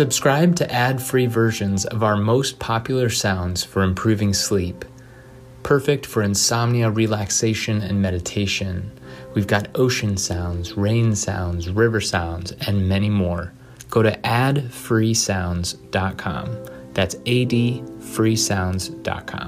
Subscribe to ad free versions of our most popular sounds for improving sleep. Perfect for insomnia, relaxation, and meditation. We've got ocean sounds, rain sounds, river sounds, and many more. Go to adfreesounds.com. That's adfreesounds.com.